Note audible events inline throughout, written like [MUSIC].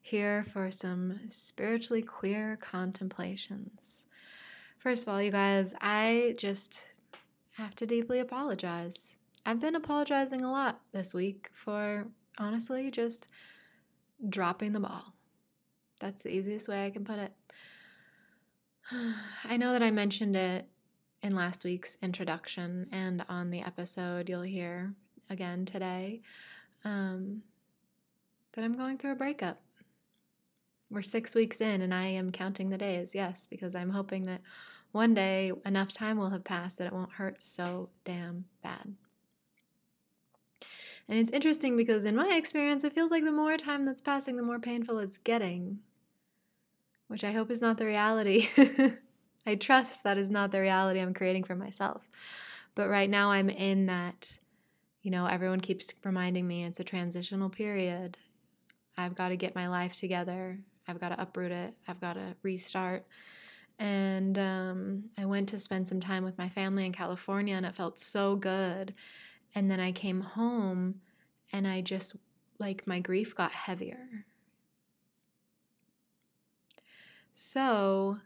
here for some spiritually queer contemplations. First of all, you guys, I just have to deeply apologize. I've been apologizing a lot this week for honestly just dropping the ball. That's the easiest way I can put it. [SIGHS] I know that I mentioned it in last week's introduction and on the episode you'll hear again today um, that I'm going through a breakup. We're six weeks in and I am counting the days, yes, because I'm hoping that one day enough time will have passed that it won't hurt so damn bad. And it's interesting because in my experience, it feels like the more time that's passing, the more painful it's getting, which I hope is not the reality. [LAUGHS] I trust that is not the reality I'm creating for myself. But right now, I'm in that, you know, everyone keeps reminding me it's a transitional period. I've got to get my life together. I've got to uproot it. I've got to restart. And um, I went to spend some time with my family in California, and it felt so good. And then I came home, and I just, like, my grief got heavier. So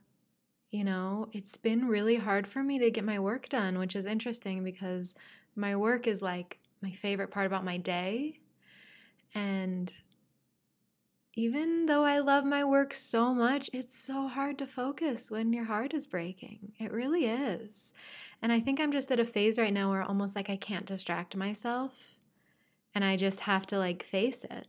you know, it's been really hard for me to get my work done, which is interesting because my work is like my favorite part about my day. And even though I love my work so much, it's so hard to focus when your heart is breaking. It really is. And I think I'm just at a phase right now where almost like I can't distract myself and I just have to like face it.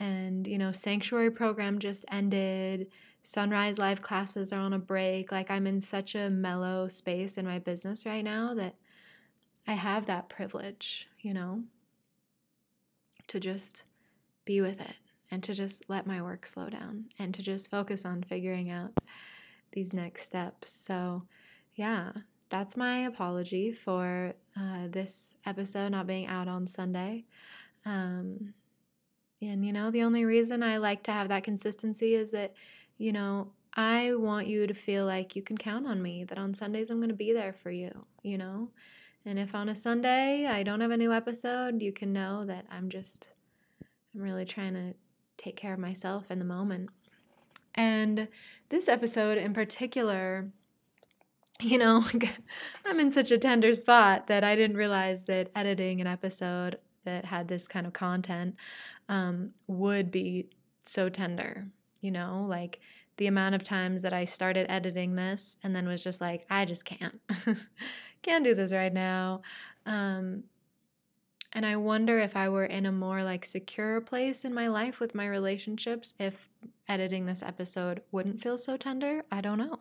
And, you know, Sanctuary program just ended sunrise live classes are on a break. Like I'm in such a mellow space in my business right now that I have that privilege, you know, to just be with it and to just let my work slow down and to just focus on figuring out these next steps. So, yeah, that's my apology for uh, this episode not being out on Sunday. Um, and, you know, the only reason I like to have that consistency is that you know, I want you to feel like you can count on me, that on Sundays I'm going to be there for you, you know? And if on a Sunday I don't have a new episode, you can know that I'm just, I'm really trying to take care of myself in the moment. And this episode in particular, [LAUGHS] you know, [LAUGHS] I'm in such a tender spot that I didn't realize that editing an episode that had this kind of content um, would be so tender you know, like the amount of times that I started editing this and then was just like, I just can't, [LAUGHS] can't do this right now. Um, and I wonder if I were in a more like secure place in my life with my relationships, if editing this episode wouldn't feel so tender. I don't know.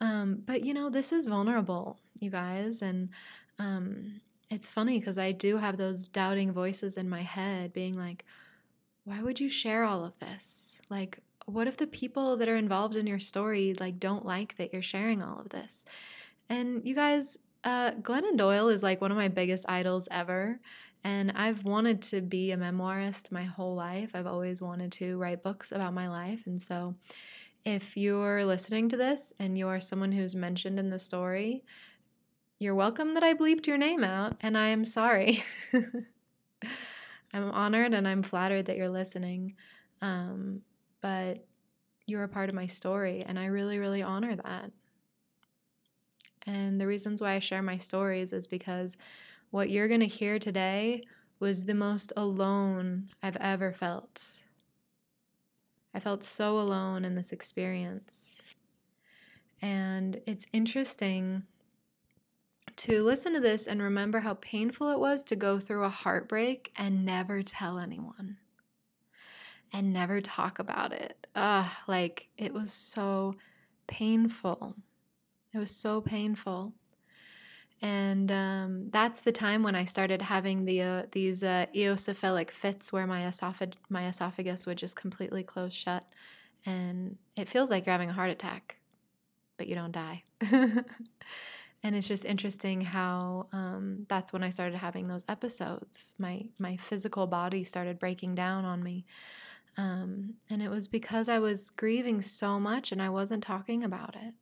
Um, but you know, this is vulnerable, you guys. And um, it's funny because I do have those doubting voices in my head being like, why would you share all of this? Like, what if the people that are involved in your story like don't like that you're sharing all of this? And you guys, uh, Glennon Doyle is like one of my biggest idols ever. And I've wanted to be a memoirist my whole life. I've always wanted to write books about my life. And so, if you're listening to this and you're someone who's mentioned in the story, you're welcome that I bleeped your name out, and I am sorry. [LAUGHS] I'm honored and I'm flattered that you're listening. Um, but you're a part of my story, and I really, really honor that. And the reasons why I share my stories is because what you're going to hear today was the most alone I've ever felt. I felt so alone in this experience. And it's interesting to listen to this and remember how painful it was to go through a heartbreak and never tell anyone and never talk about it. Ugh, like it was so painful. It was so painful. And um, that's the time when I started having the uh, these uh, eosinophilic fits where my esophag- my esophagus would just completely close shut, and it feels like you're having a heart attack, but you don't die. [LAUGHS] and it's just interesting how um, that's when I started having those episodes. My my physical body started breaking down on me, um, and it was because I was grieving so much and I wasn't talking about it.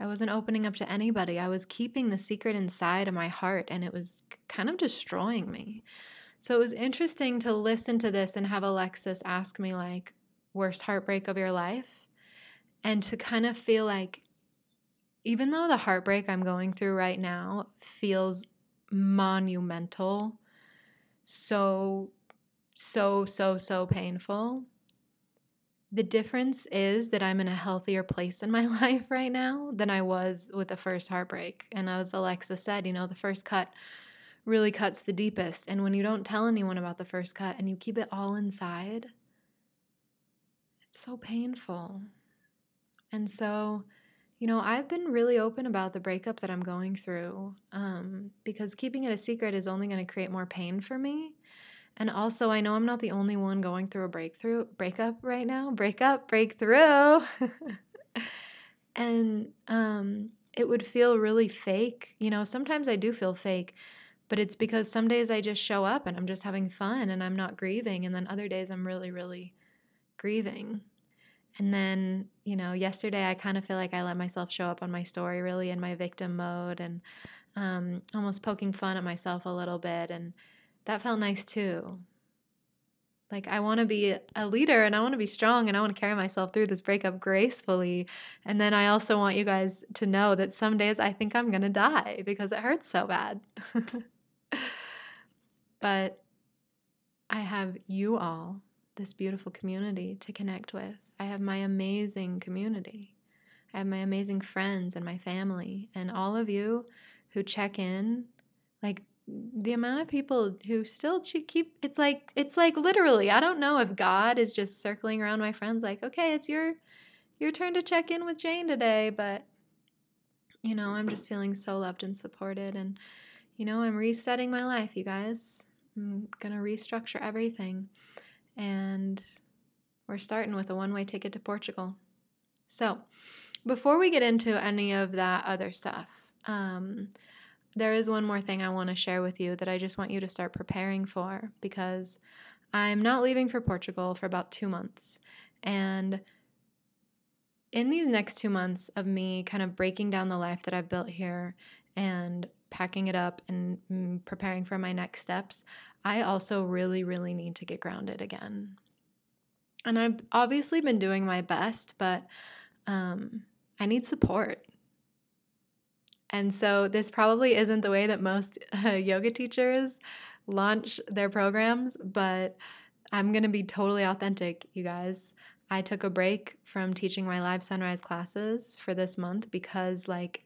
I wasn't opening up to anybody. I was keeping the secret inside of my heart and it was kind of destroying me. So it was interesting to listen to this and have Alexis ask me, like, worst heartbreak of your life, and to kind of feel like, even though the heartbreak I'm going through right now feels monumental, so, so, so, so painful. The difference is that I'm in a healthier place in my [LAUGHS] life right now than I was with the first heartbreak. And as Alexa said, you know, the first cut really cuts the deepest. And when you don't tell anyone about the first cut and you keep it all inside, it's so painful. And so, you know, I've been really open about the breakup that I'm going through um, because keeping it a secret is only going to create more pain for me. And also, I know I'm not the only one going through a breakthrough breakup right now. Breakup, breakthrough. [LAUGHS] and um, it would feel really fake. You know, sometimes I do feel fake, but it's because some days I just show up and I'm just having fun and I'm not grieving. And then other days I'm really, really grieving. And then, you know, yesterday I kind of feel like I let myself show up on my story really in my victim mode and um, almost poking fun at myself a little bit. And that felt nice too. Like, I want to be a leader and I want to be strong and I want to carry myself through this breakup gracefully. And then I also want you guys to know that some days I think I'm going to die because it hurts so bad. [LAUGHS] but I have you all this beautiful community to connect with. I have my amazing community. I have my amazing friends and my family, and all of you who check in. Like the amount of people who still keep it's like it's like literally. I don't know if God is just circling around my friends, like, okay, it's your your turn to check in with Jane today, but you know, I'm just feeling so loved and supported, and you know, I'm resetting my life, you guys. I'm gonna restructure everything and we're starting with a one way ticket to Portugal. So, before we get into any of that other stuff, um, there is one more thing I want to share with you that I just want you to start preparing for because I'm not leaving for Portugal for about two months. And in these next two months of me kind of breaking down the life that I've built here and packing it up and mm, preparing for my next steps, I also really, really need to get grounded again. And I've obviously been doing my best, but um, I need support. And so, this probably isn't the way that most uh, [LAUGHS] yoga teachers launch their programs, but I'm going to be totally authentic, you guys. I took a break from teaching my live sunrise classes for this month because, like,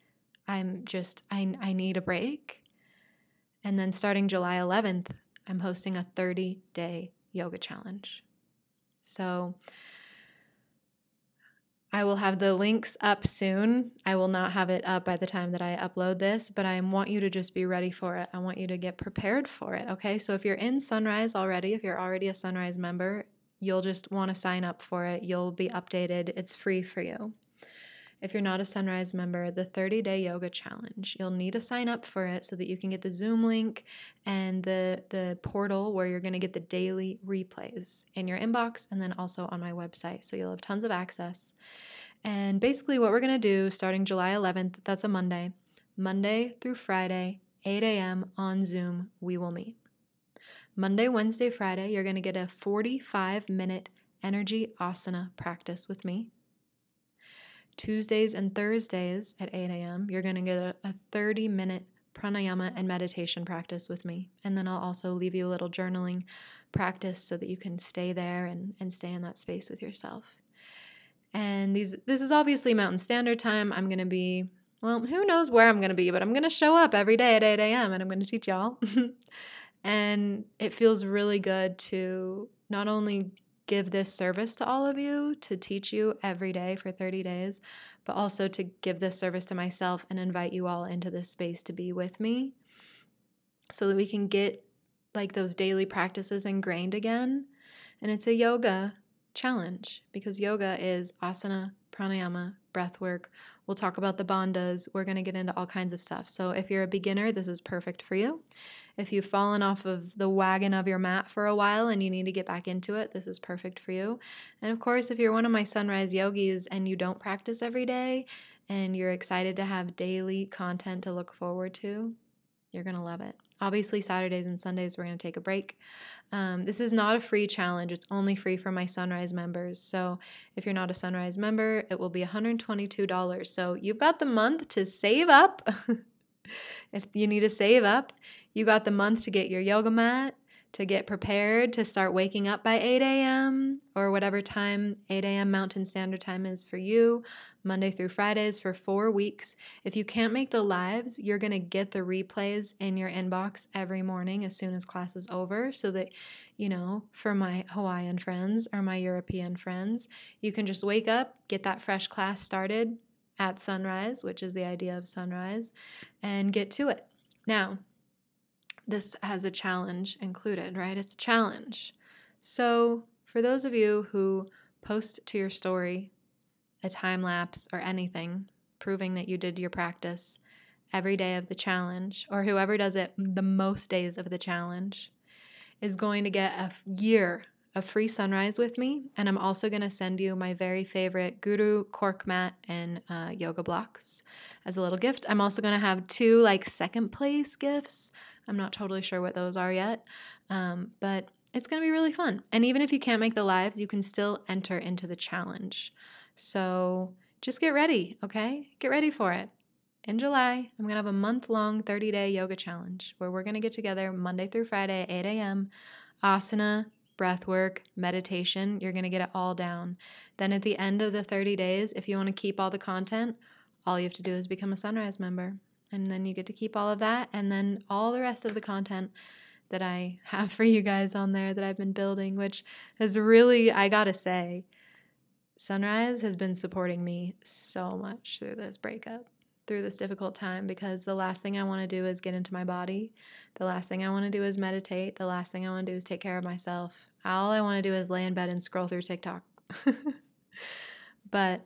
I'm just, I, I need a break. And then starting July 11th, I'm hosting a 30 day yoga challenge. So I will have the links up soon. I will not have it up by the time that I upload this, but I want you to just be ready for it. I want you to get prepared for it. Okay. So if you're in Sunrise already, if you're already a Sunrise member, you'll just want to sign up for it. You'll be updated. It's free for you. If you're not a Sunrise member, the 30 day yoga challenge. You'll need to sign up for it so that you can get the Zoom link and the, the portal where you're going to get the daily replays in your inbox and then also on my website. So you'll have tons of access. And basically, what we're going to do starting July 11th, that's a Monday, Monday through Friday, 8 a.m. on Zoom, we will meet. Monday, Wednesday, Friday, you're going to get a 45 minute energy asana practice with me. Tuesdays and Thursdays at 8 a.m., you're going to get a 30 minute pranayama and meditation practice with me. And then I'll also leave you a little journaling practice so that you can stay there and, and stay in that space with yourself. And these this is obviously Mountain Standard Time. I'm gonna be, well, who knows where I'm gonna be, but I'm gonna show up every day at 8 a.m. and I'm gonna teach y'all. [LAUGHS] and it feels really good to not only give this service to all of you to teach you every day for 30 days, but also to give this service to myself and invite you all into this space to be with me so that we can get like those daily practices ingrained again. And it's a yoga challenge because yoga is asana, pranayama, breath work. We'll talk about the bandhas. We're going to get into all kinds of stuff. So if you're a beginner, this is perfect for you. If you've fallen off of the wagon of your mat for a while and you need to get back into it, this is perfect for you. And of course, if you're one of my sunrise yogis and you don't practice every day and you're excited to have daily content to look forward to, you're going to love it. Obviously, Saturdays and Sundays, we're going to take a break. Um, this is not a free challenge, it's only free for my Sunrise members. So, if you're not a Sunrise member, it will be $122. So, you've got the month to save up. [LAUGHS] if you need to save up, you got the month to get your yoga mat, to get prepared to start waking up by 8 a.m. or whatever time 8 a.m. Mountain Standard Time is for you, Monday through Fridays for four weeks. If you can't make the lives, you're going to get the replays in your inbox every morning as soon as class is over so that, you know, for my Hawaiian friends or my European friends, you can just wake up, get that fresh class started at sunrise, which is the idea of sunrise, and get to it. Now, this has a challenge included, right? It's a challenge. So, for those of you who post to your story a time lapse or anything proving that you did your practice every day of the challenge, or whoever does it the most days of the challenge, is going to get a year of free sunrise with me. And I'm also going to send you my very favorite Guru cork mat and uh, yoga blocks as a little gift. I'm also going to have two like second place gifts I'm not totally sure what those are yet, um, but it's going to be really fun. And even if you can't make the lives, you can still enter into the challenge. So just get ready, okay? Get ready for it. In July, I'm going to have a month long 30 day yoga challenge where we're going to get together Monday through Friday, 8 a.m., asana, breath work, meditation. You're going to get it all down. Then at the end of the 30 days, if you want to keep all the content, all you have to do is become a Sunrise member and then you get to keep all of that and then all the rest of the content that I [LAUGHS] have for you guys on there that I've been building, which has really, I gotta say, Sunrise has been supporting me so much through this breakup, through this difficult time, because the last thing I wanna do is get into my body. The last thing I wanna do is meditate. The last thing I wanna do is take care of myself. All I wanna do is lay in bed and scroll through TikTok. [LAUGHS] but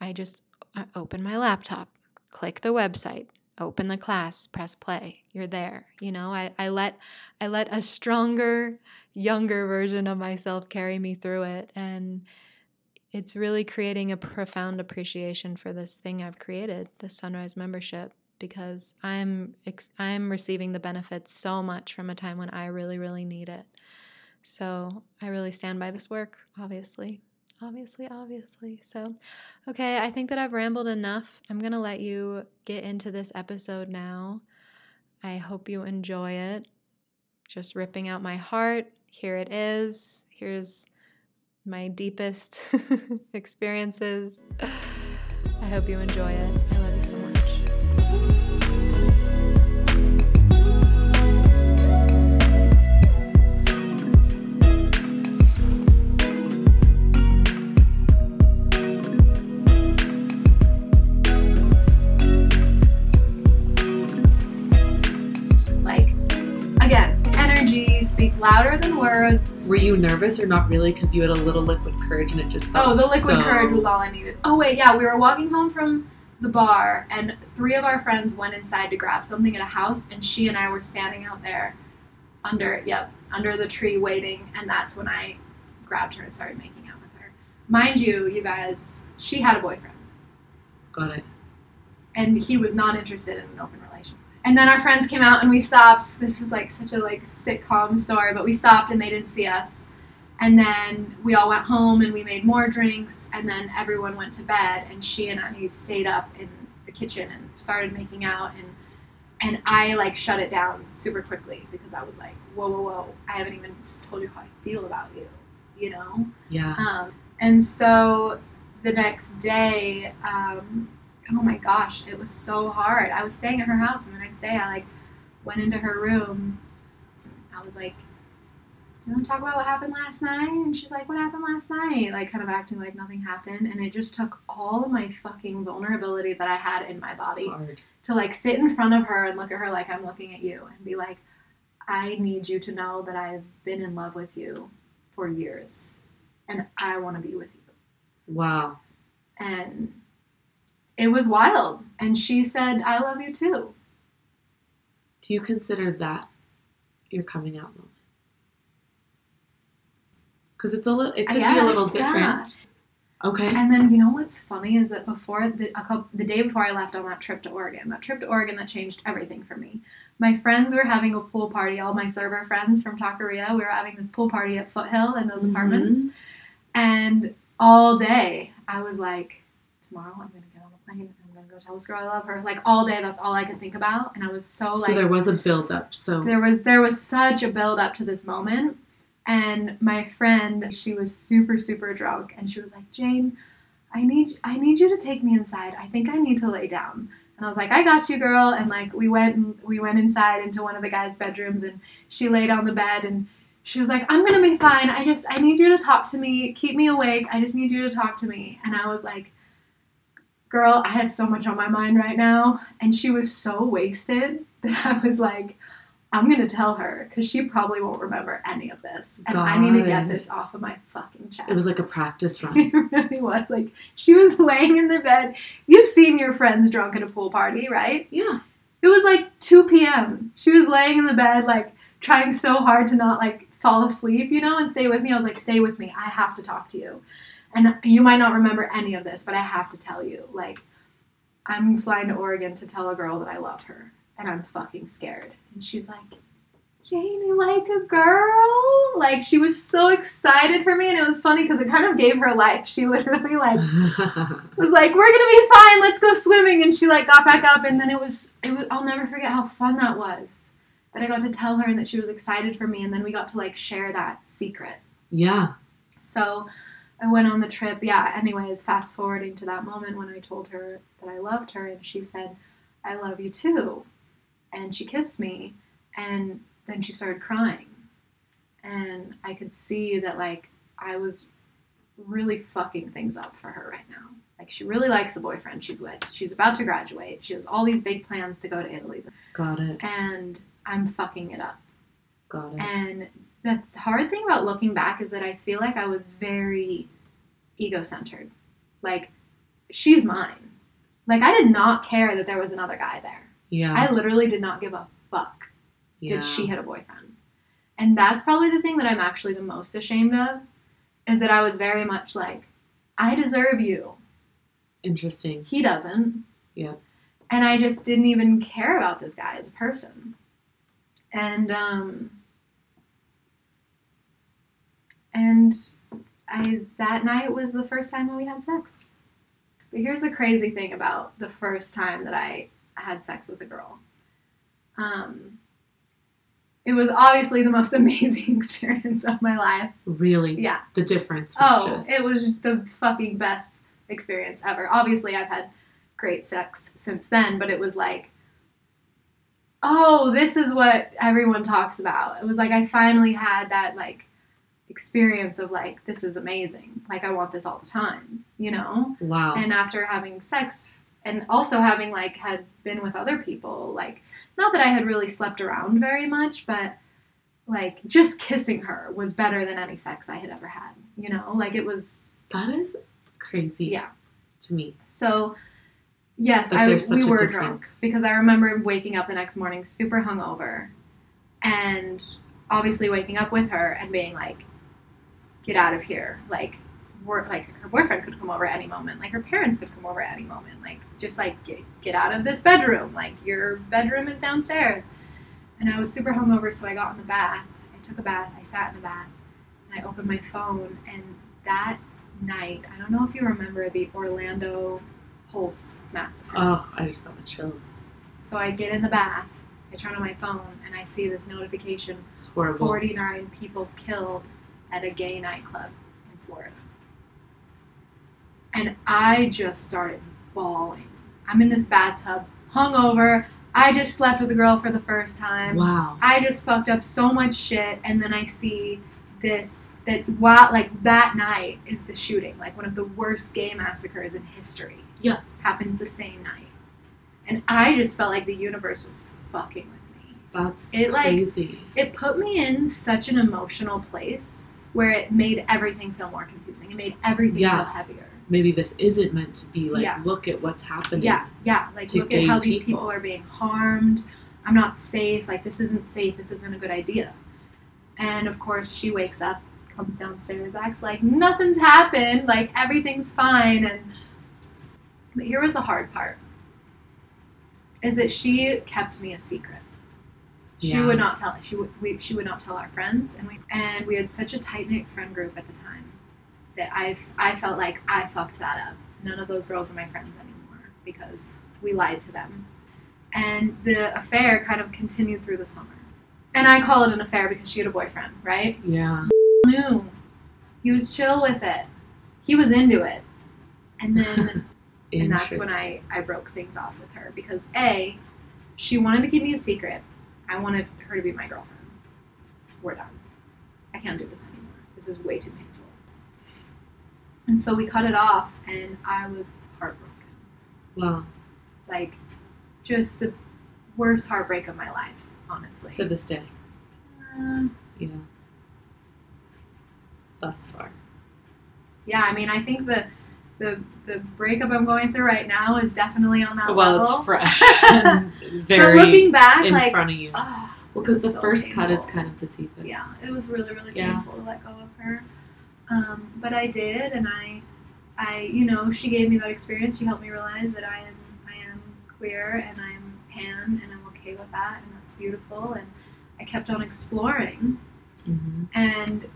I just I open my laptop click the website open the class press play you're there you know I, I let i let a stronger younger version of myself carry me through it and it's really creating a profound appreciation for this thing i've created the sunrise membership because i'm i'm receiving the benefits so much from a time when i really really need it so i really stand by this work obviously obviously, obviously. So, okay, I think that I've rambled enough. I'm going to let you get into this episode now. I hope you enjoy it. Just ripping out my heart. Here it is. Here's my deepest [LAUGHS] experiences. I hope you enjoy it. I love you so much. Louder than words. Were you nervous or not really? Because you had a little liquid courage and it just felt Oh, the liquid so... courage was all I needed. Oh, wait, yeah, we were walking home from the bar and three of our friends went inside to grab something at a house and she and I were standing out there under, yep, under the tree waiting and that's when I grabbed her and started making out with her. Mind you, you guys, she had a boyfriend. Got it. And he was not interested in an open and then our friends came out and we stopped. This is like such a like sitcom story, but we stopped and they didn't see us. And then we all went home and we made more drinks and then everyone went to bed and she and I stayed up in the kitchen and started making out and and I like shut it down super quickly because I was like, whoa, whoa, whoa, I haven't even told you how I feel about you, you know? Yeah. Um, and so the next day, um, oh my gosh, it was so hard. I was staying at her house, and the next day I like went into her room. I was like, "You want to talk about what happened last night?" And she's like, "What happened last night?" Like kind of acting like nothing happened, and it just took all of my fucking vulnerability that I had in my body to like sit in front of her and look at her like I'm looking at you and be like, "I need you to know that I've been in love with you for years, and I want to be with you." Wow. And it was wild. And she said, I love you too. Do you consider that your coming out moment? Because it's a little, it could be a little different. Okay. And then you know what's funny is that before the a couple, the day before I left on that trip to Oregon, that trip to Oregon that changed everything for me. My friends were having a pool party. All my server friends from Taqueria, we were having this pool party at Foothill in those Mhm. apartments, and all day I was like, tomorrow I'm gonna get on a plane. I'm gonna go tell this girl I love her. Like all day, that's all I could think about, and I was so So like So there was a build-up. So there was there was such a build up to this moment. And my friend she was super super drunk. And she was like jane i need i need you to take me inside. I think i need to lay down. And i was like i got you girl. And like we went and we went inside into one of the guys bedrooms and she laid on the bed and she was like i'm gonna be fine. I just i need you to talk to me. Keep me awake. I just need you to talk to me. And i was like girl i have so much on my mind right now and she was so wasted [LAUGHS] that i was like I'm gonna tell her because she probably won't remember any of this, and I need to get this off of my fucking chest. it was like a practice [LAUGHS] run. it really was. Like she was [LAUGHS] laying in the bed. You've seen your friends drunk at a pool party, right? yeah. It was like 2 p.m. She was laying in the bed, like trying so hard to not like fall asleep, you know, and stay with me. I was like, stay with me. I have to talk to you. And you might not remember any of this, but I have to tell you. Like, I'm flying to Oregon to tell a girl that I love her, and I'm fucking scared. And she's like, Jane, you like a girl? Like, she was so excited for me, and it was funny because it kind of gave her life. She [LAUGHS] literally, like, [LAUGHS] was like, "We're gonna be fine. Let's go swimming." And she like got back up, and then it was it was. I'll never forget how fun that was. That I got to tell her and that she was excited for me, and then we got to like share that secret. yeah. So I went on the trip. Yeah. Anyways, fast forwarding to that moment when I told her that I loved her, and she said, "I love you too," and she kissed me, and then she started crying, and I could see that like I was really fucking things up for her right now. Like she really likes the boyfriend she's with. She's about to graduate. She has all these big plans to go to Italy, Got it. and I'm fucking it up. Got it. And the hard thing about looking back is that I feel like I was very ego centered. Like, she's mine. Like, I did not care that there was another guy there. yeah. I literally did not give a fuck yeah. that she had a boyfriend. And that's probably the thing that I'm actually the most ashamed of is that I was very much like, I deserve you. Interesting. He doesn't. Yeah. And I just didn't even care about this guy as a person. And um and I that night was the first time that we had sex. But here's the crazy thing about the first time that I had sex with a girl. Um it was obviously the most [LAUGHS] amazing experience of my life. Really. Yeah. The difference was Oh, just. it was the fucking best experience ever. Obviously, I've had great sex since then, but it was like, oh, this is what everyone talks about. It was like I finally had that like experience of like this is amazing. Like I want this all the time, you know? Wow. And after having sex and also having like had been with other people, like not that I had really slept around very much, but like just kissing her was better than any sex I had ever had. You know, like it was that is crazy. Yeah. To me. so. Yes, I, we were drunk because I remember waking up the next morning super hungover, and obviously waking up with her and being like, "Get out of here!" Like, work like her boyfriend could come over at any moment, like her parents could come over at any moment, like just like get, get out of this bedroom, like your bedroom is downstairs. And I was super hungover, so I got in the bath. I took a bath. I sat in the bath, and I opened my phone. And that night, I don't know if you remember the Orlando Pulse massacre. Oh, I just got the chills. So I get in the bath, I turn on my phone, and I see this notification It's horrible. 49 people killed at a gay nightclub in Florida. And I just started bawling. I'm in this bathtub, hungover. I just slept with a girl for the first time. Wow. I just fucked up so much shit, and then I see this that wow, like that night is the shooting, like one of the worst gay massacres in history Yes. happens the same night. And I just felt like the universe was fucking with me. That's It, like- crazy. It put me in such an emotional place where it made everything feel more confusing. It made everything Yeah. feel heavier. Maybe this isn't meant to be like, Yeah. look at what's happening. Yeah, yeah. Like, look at how these people. people are being harmed. I'm not safe. Like, this isn't safe. This isn't a good idea. And of course, she wakes up comes downstairs, acts like nothing's happened, like everything's fine. And but here was the hard part: is that she kept me a secret. She Yeah. would not tell. She would. We, she would not tell our friends, and we and we had such a tight knit friend group at the time that I I felt like I fucked that up. None of those girls are my friends anymore because we lied to them, and the affair kind of continued through the summer. And I call it an affair because she had a boyfriend, right? Yeah. Knew he was chill with it. He was into it, and then [LAUGHS] and that's when I, I broke things off with her because A, she wanted to keep me a secret. I wanted her to be my girlfriend. We're done. I can't do this anymore. This is way too painful. And so we cut it off, and I was heartbroken. Wow. Like, just the worst heartbreak of my life, honestly. To this day. Uh, Yeah. Thus far. yeah, I mean, I think the the the breakup I'm going through right now is definitely on that well, level. Well, it's fresh [LAUGHS] and very but looking back, in like, front of you. oh, well, because the so first cut is kind of the deepest. Yeah, it was really, really Yeah. painful to let go of her. Um, but I did, and I, I, you know, she gave me that experience. She helped me realize that I am, I am queer, and I am pan, and I'm okay with that, and that's beautiful. And I kept on exploring, hmm and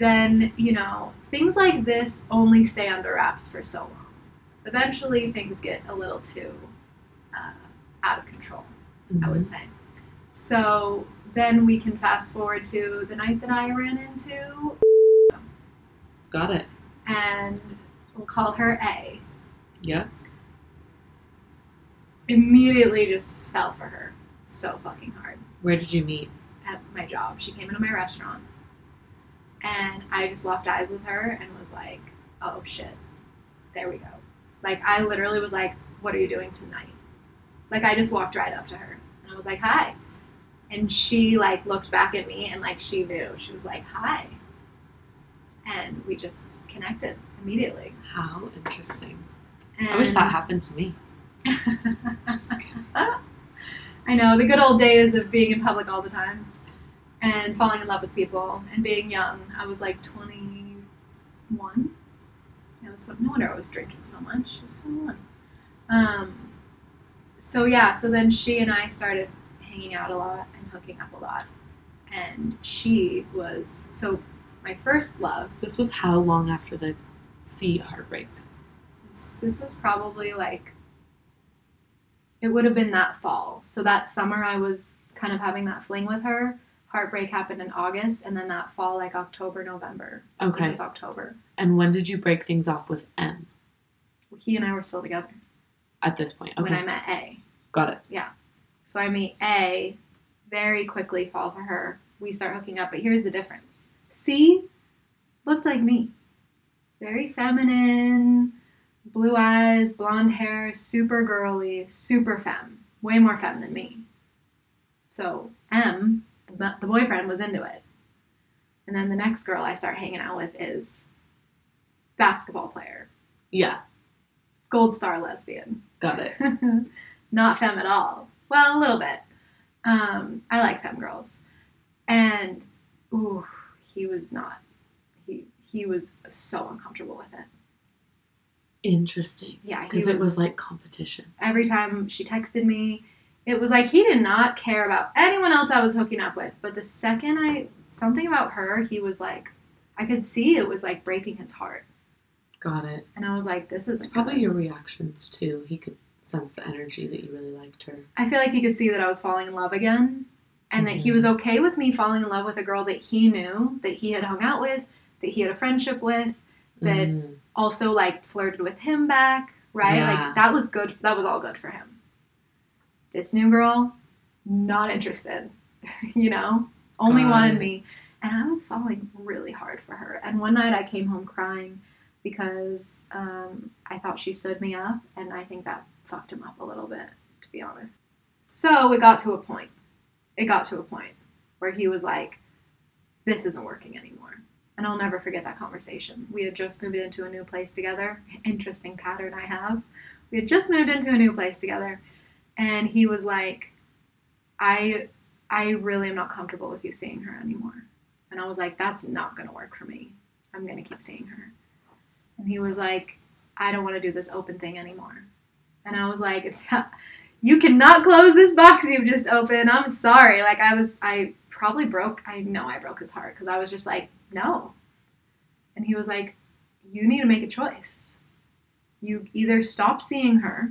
then, you know, things like this only stay under wraps for so long. Eventually, things get a little too uh, out of control. I would say. So then we can fast forward to the night that I ran into, Got it. and we'll call her A. Yep. Immediately just fell for her so fucking hard Where did you meet? at my job. She came into my restaurant, and I just locked eyes with her and was like, oh shit, there we go. Like, I literally was like, what are you doing tonight? Like, I just walked right up to her, and I was like, hi. And she, like, looked back at me, and, like, she knew. She was like, hi. And we just connected immediately. How interesting. And I wish that happened to me. [LAUGHS] I know the good old days of being in public all the time and falling in love with people and being young. I was like 21. I was 20, no wonder I was drinking so much. I was 21. Um, so yeah, so then she and I started hanging out a lot and hooking up a lot. And she was so my first love. This was how long after the sea heartbreak? This, this was probably like it would have been that fall. So that summer I was kind of having that fling with her. Heartbreak happened in August, and then that fall, like October, November. Okay. It was October. And when did you break things off with M He and I were still together at this point? when I met A. Got it. Yeah. So I meet A, very quickly fall for her. We start hooking up, but here's the difference. C looked like me. Very feminine, blue eyes, blonde hair, super girly, super femme. Way more femme than me. So M, the the boyfriend, was into it. And then the next girl I start hanging out with is basketball player, Yeah. gold star lesbian. Got it. [LAUGHS] not femme at all. Well, a little bit. Um, I like femme girls, and ooh, he was not. He he was so uncomfortable with it. Interesting. Yeah, Because it was like competition. every time she texted me, it was like he did not care about anyone else I was hooking up with. But the second I something about her, he was like, I could see it was like breaking his heart, Got it. and I was like, this is probably your reactions too. He could sense the energy that you really liked her. I feel like he could see that I was falling in love again and that he Mhm. was okay with me falling in love with a girl that he knew, that he had hung out with, that he had a friendship with, that Mm. also like flirted with him back, right? Yeah. Like that was good. That was all good for him. This new girl, not interested, [LAUGHS] you know, only wanted me. And I was falling really hard for her. And one night I came home crying because um, I thought she stood me up, and I think that fucked him up a little bit, to be honest. So it got to a point. It got to a point where he was like, "This isn't working anymore." And I'll never forget that conversation. We had just moved into a new place together. Interesting pattern I have. We had just moved into a new place together, and he was like, "I, I really am not comfortable with you seeing her anymore." And I was like, that's not to work for me. I'm to keep seeing her. And he was like, I don't want to do this open thing anymore. And I was like, [LAUGHS] you cannot close this box you've just opened. I'm sorry. Like, I was, I probably broke, I know I broke his heart because I was just like, no. And he was like, you need to make a choice. You either stop seeing her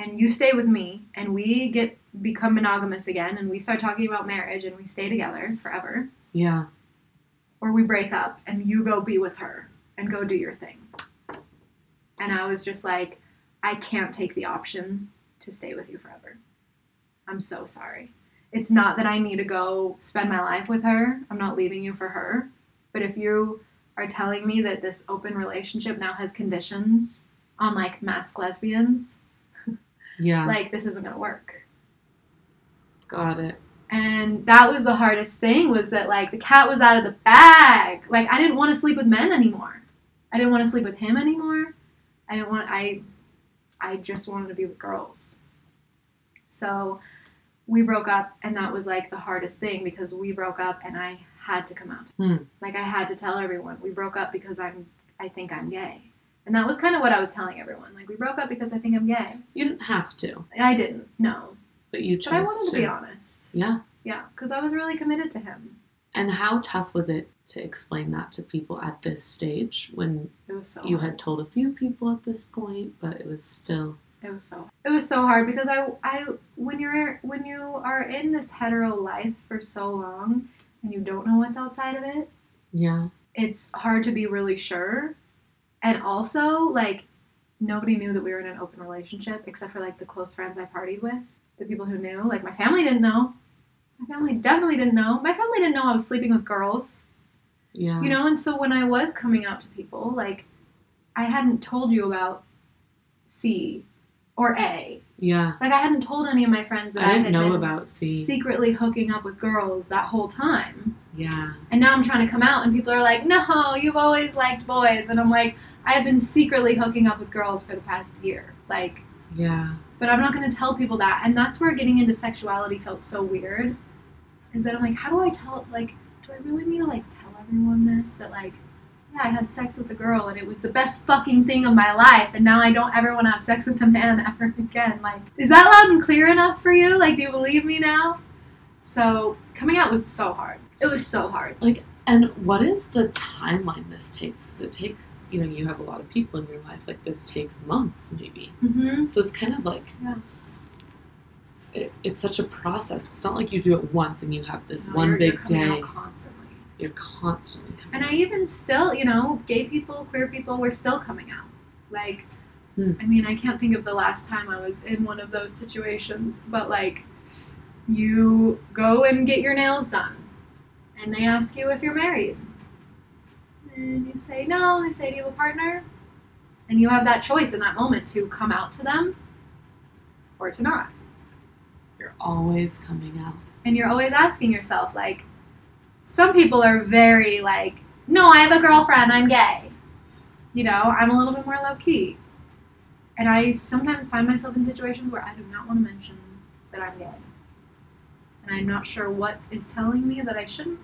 and you stay with me and we get become monogamous again and we start talking about marriage and we stay together forever Yeah. or we break up and you go be with her and go do your thing. And I was just like, I can't take the option to stay with you forever. I'm so sorry. It's not that I need to go spend my life with her. I'm not leaving you for her. But if you are telling me that this open relationship now has conditions on like masc lesbians, Yeah. like this isn't going to work. Got it. and that was the hardest thing was that like the cat was out of the bag like i didn't want to sleep with men anymore i didn't want to sleep with him anymore i didn't want i i just wanted to be with girls so we broke up and that was like the hardest thing because we broke up and i had to come out Hmm. like i had to tell everyone we broke up because i'm i think i'm gay and that was kind of what i was telling everyone like we broke up because i think i'm gay You didn't have to, i didn't no but you chose but i wanted to be honest Yeah. yeah, because I was really committed to him. And how tough was it to explain that to people at this stage when It was so you hard. had told a few people at this point, but it was still It was so it was so hard because I I when you're when you are in this hetero life for so long and you don't know what's outside of it, yeah. it's hard to be really sure. And also like nobody knew that we were in an open relationship except for like the close friends I partied with, the people who knew. Like my family didn't know. My family definitely didn't know. My family didn't know I was sleeping with girls. Yeah. You know, and so when I was coming out to people, like I hadn't told you about C or A. Yeah. Like I hadn't told any of my friends that I I, didn't had know been about C. secretly hooking up with girls that whole time. Yeah. And now I'm trying to come out and people are like, "No, you've always liked boys." And I'm like, "I have been secretly hooking up with girls for the past year." Like, Yeah. but I'm not going to tell people that. And that's where getting into sexuality felt so weird. Is that I'm like, how do I tell like do I really need to like tell everyone this that like yeah, I had sex with a girl and it was the best fucking thing of my life and now I don't ever want to have sex with a [LAUGHS] man ever again. Like, is that loud and clear enough for you? Like, do you believe me now? So, coming out was so hard. It was so hard. And what is the timeline this takes? Because it takes, you know, you have a lot of people in your life. Like this takes months, maybe. Mm-hmm. So it's kind of like, Yeah. it, it's such a process. It's not like you do it once and you have this one you're, big you're day. constantly. You're constantly coming. And I even still, you know, gay people, queer people, we're still coming out. Like, Hmm. I mean, I can't think of the last time I was in one of those situations, but like, you go and get your nails done, and they ask you if you're married. And you say no, they say, Do you have a partner? And you have that choice in that moment to come out to them or to not. You're always coming out. And you're always asking yourself, like, some people are very like, no, I have a girlfriend, I'm gay. You know, I'm a little bit more low key. And I sometimes find myself in situations where I do not want to mention that I'm gay. And I'm not sure what is telling me that I shouldn't.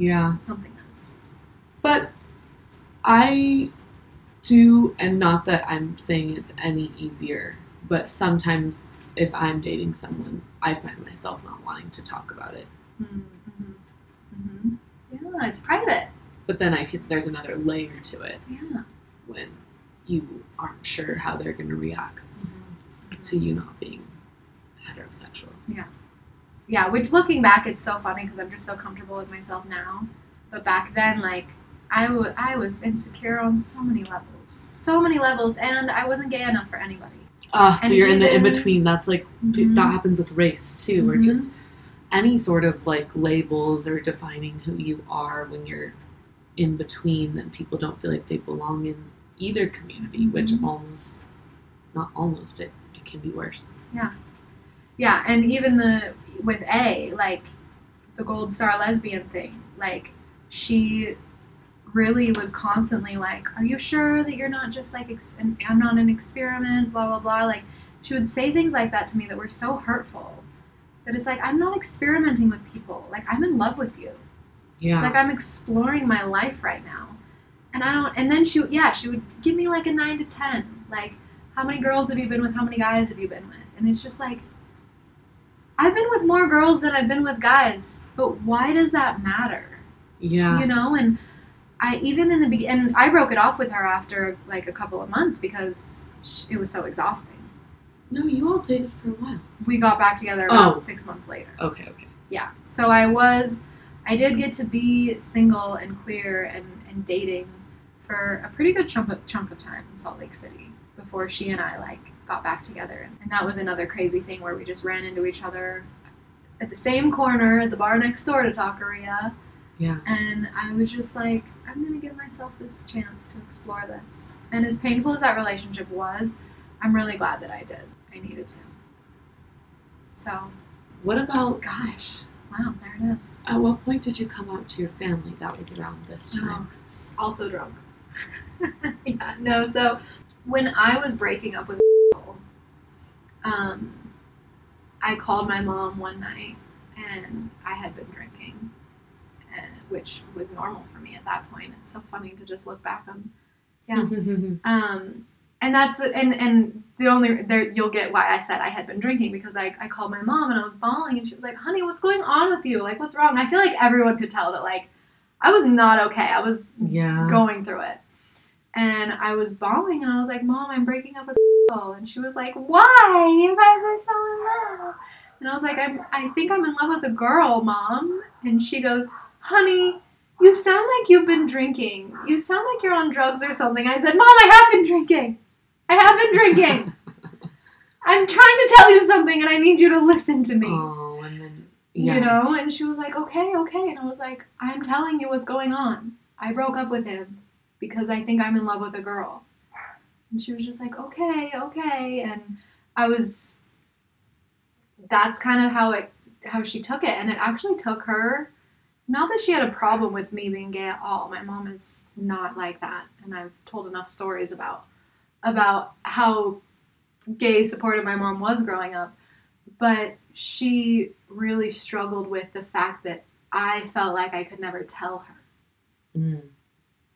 Yeah. Something is. But I do, and not that I'm saying it's any easier, but sometimes if I'm dating someone, I find myself not wanting to talk about it. Mm-hmm. Mm-hmm. Yeah, it's private. But then I could, there's another layer to it Yeah. when you aren't sure how they're going to react to you not being heterosexual. Yeah, which looking back, it's so funny because I'm just so comfortable with myself now. But back then, like, I, w- I was insecure on so many levels. So many levels, and I wasn't gay enough for anybody. Ah, so And you're in the in between. That's like Mhm. that happens with race too, or Mhm. just any sort of like labels or defining who you are when you're in between. Then people don't feel like they belong in either community, which Mhm. almost, not almost, it, it can be worse. Yeah. Yeah, and even the with A, like the gold star lesbian thing, like she really was constantly like, "Are you sure that you're not just like ex- an, I'm not an experiment?" Blah blah blah. Like she would say things like that to me that were so hurtful that it's like I'm not experimenting with people. Like I'm in love with you. Yeah. Like I'm exploring my life right now. And I don't and then she yeah, she would give me like a 9 to 10. Like how many girls have you been with? How many guys have you been with? And it's just like I've been with more girls than I've been with guys, but why does that matter? yeah. You know, and I even in the beginning, I broke it off with her after like a couple of months because it was so exhausting. no, you all dated for a while. We got back together about Oh. six months later. Okay, okay. Yeah. So I was, I did get to be single and queer and, and dating for a pretty good chunk of, chunk of time in Salt Lake City before she and I like got back together. And that was another crazy thing where we just ran into each other at the same corner at the bar next door to Taqueria. Yeah. And I was just like, I'm going to give myself this chance to explore this. And as painful as that relationship was, I'm really glad that I did. I needed to. So, What about gosh, wow, there it is. at what point did you come out to your family? That was around this oh, time. Oh, also drunk. [LAUGHS] yeah, no, so when I was breaking up with um, I called my mom one night and I had been drinking, uh, which was normal for me at that point. It's so funny to just look back on. Yeah. [LAUGHS] Um, and that's the, and and the only there you'll get why I said I had been drinking because I, I called my mom and I was bawling and she was like, "Honey, what's going on with you? Like, what's wrong?" I feel like everyone could tell that like I was not okay. I was yeah. going through it, and I was bawling and I was like, "Mom, I'm breaking up with." And she was like, "Why? You guys are so in love." And I was like, "I'm I think I'm in love with a girl, Mom." And she goes, "Honey." You sound like you've been drinking. You sound like you're on drugs or something. I said, Mom, I have been drinking. I have been drinking. [LAUGHS] I'm trying to tell you something and I need you to listen to me. Oh, and then yeah. You know? And she was like, okay, okay. And I was like, I'm telling you what's going on. I broke up with him because I think I'm in love with a girl. And she was just like, okay, okay. And I was, that's kind of how it, how she took it. And it actually took her, not that she had a problem with me being gay at all. My mom is not like that. And I've told enough stories about, about how gay supportive my mom was growing up. But she really struggled with the fact that I felt like I could never tell her. Mm.